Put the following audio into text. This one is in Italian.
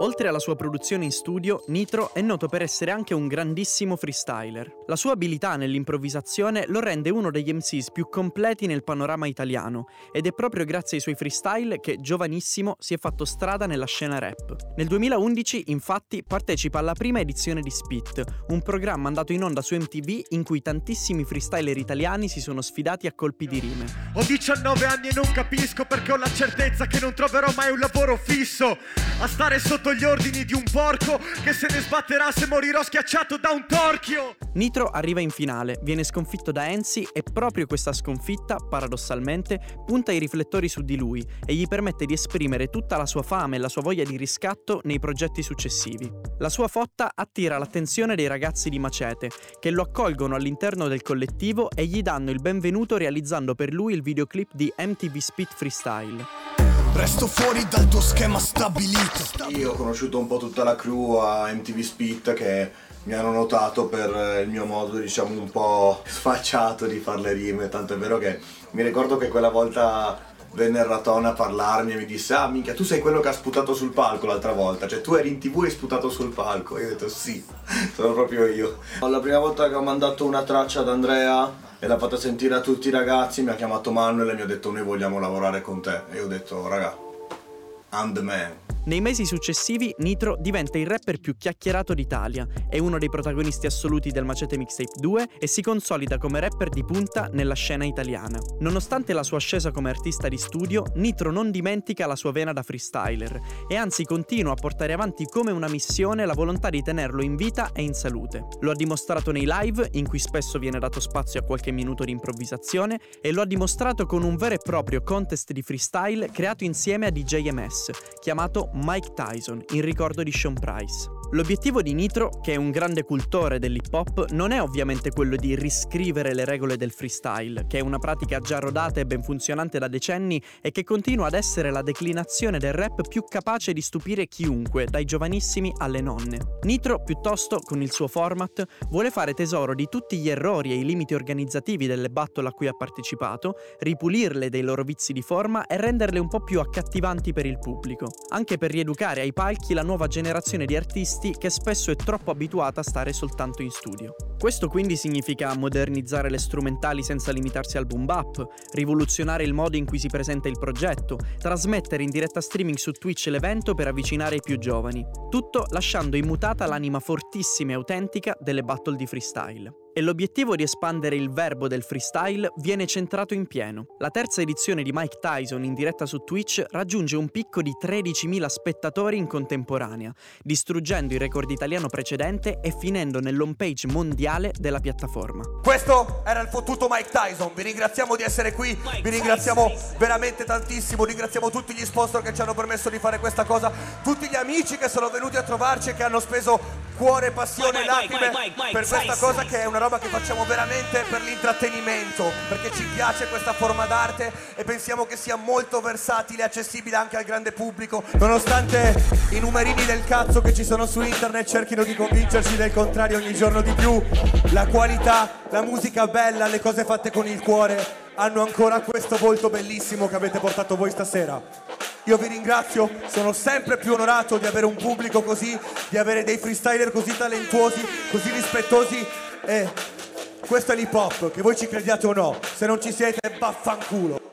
Oltre alla sua produzione in studio, Nitro è noto per essere anche un grandissimo freestyler. La sua abilità nell'improvvisazione lo rende uno degli MCs più completi nel panorama italiano ed è proprio grazie ai suoi freestyle che, giovanissimo, si è fatto strada nella scena rap. Nel 2011, infatti, partecipa alla prima edizione di Spit, un programma andato in onda su MTV in cui tantissimi freestyler italiani si sono sfidati a colpi di rime. Ho 19 anni e non capisco perché ho la certezza che non troverò mai un lavoro fisso. A stare sotto gli ordini di un porco che se ne sbatterà se morirò schiacciato da un torchio. Nitro arriva in finale, viene sconfitto da Enzi e proprio questa sconfitta, paradossalmente, punta i riflettori su di lui e gli permette di esprimere tutta la sua fame e la sua voglia di riscatto nei progetti successivi. La sua fotta attira l'attenzione dei ragazzi di Macete, che lo accolgono all'interno del collettivo e gli danno il benvenuto realizzando per lui il videoclip di MTV Spit Freestyle. Resto fuori dal tuo schema stabilito. Io ho conosciuto un po' tutta la crew a MTV Spit che mi hanno notato per il mio modo, diciamo, un po' sfacciato di fare le rime. Tanto è vero che mi ricordo che quella volta venne il Ratone a parlarmi e mi disse Ah minchia tu sei quello che ha sputato sul palco l'altra volta Cioè tu eri in tv e hai sputato sul palco io ho detto sì, sono proprio io La prima volta che ho mandato una traccia ad Andrea e l'ha fatta sentire a tutti i ragazzi, mi ha chiamato Manuel e mi ha detto noi vogliamo lavorare con te. E io ho detto raga, I'm the man. Nei mesi successivi Nitro diventa il rapper più chiacchierato d'Italia, è uno dei protagonisti assoluti del Macete Mixtape 2 e si consolida come rapper di punta nella scena italiana. Nonostante la sua ascesa come artista di studio, Nitro non dimentica la sua vena da freestyler e anzi continua a portare avanti come una missione la volontà di tenerlo in vita e in salute. Lo ha dimostrato nei live, in cui spesso viene dato spazio a qualche minuto di improvvisazione, e lo ha dimostrato con un vero e proprio contest di freestyle creato insieme a DJMS, chiamato Mike Tyson in ricordo di Sean Price. L'obiettivo di Nitro, che è un grande cultore dell'hip hop, non è ovviamente quello di riscrivere le regole del freestyle, che è una pratica già rodata e ben funzionante da decenni e che continua ad essere la declinazione del rap più capace di stupire chiunque, dai giovanissimi alle nonne. Nitro, piuttosto, con il suo format, vuole fare tesoro di tutti gli errori e i limiti organizzativi delle battle a cui ha partecipato, ripulirle dei loro vizi di forma e renderle un po' più accattivanti per il pubblico, anche per rieducare ai palchi la nuova generazione di artisti che spesso è troppo abituata a stare soltanto in studio. Questo quindi significa modernizzare le strumentali senza limitarsi al boom bap, rivoluzionare il modo in cui si presenta il progetto, trasmettere in diretta streaming su Twitch l'evento per avvicinare i più giovani, tutto lasciando immutata l'anima fortissima e autentica delle battle di freestyle e l'obiettivo di espandere il verbo del freestyle viene centrato in pieno. La terza edizione di Mike Tyson in diretta su Twitch raggiunge un picco di 13.000 spettatori in contemporanea, distruggendo il record italiano precedente e finendo nell'home page mondiale della piattaforma. Questo era il fottuto Mike Tyson, vi ringraziamo di essere qui, vi ringraziamo veramente tantissimo, ringraziamo tutti gli sponsor che ci hanno permesso di fare questa cosa, tutti gli amici che sono venuti a trovarci e che hanno speso cuore, passione e lacrime per questa cosa che è una roba che facciamo veramente per l'intrattenimento, perché ci piace questa forma d'arte e pensiamo che sia molto versatile e accessibile anche al grande pubblico. Nonostante i numerini del cazzo che ci sono su internet cerchino di convincerci del contrario ogni giorno di più, la qualità, la musica bella, le cose fatte con il cuore hanno ancora questo volto bellissimo che avete portato voi stasera. Io vi ringrazio, sono sempre più onorato di avere un pubblico così, di avere dei freestyler così talentuosi, così rispettosi e questo è l'hip hop, che voi ci crediate o no, se non ci siete vaffanculo.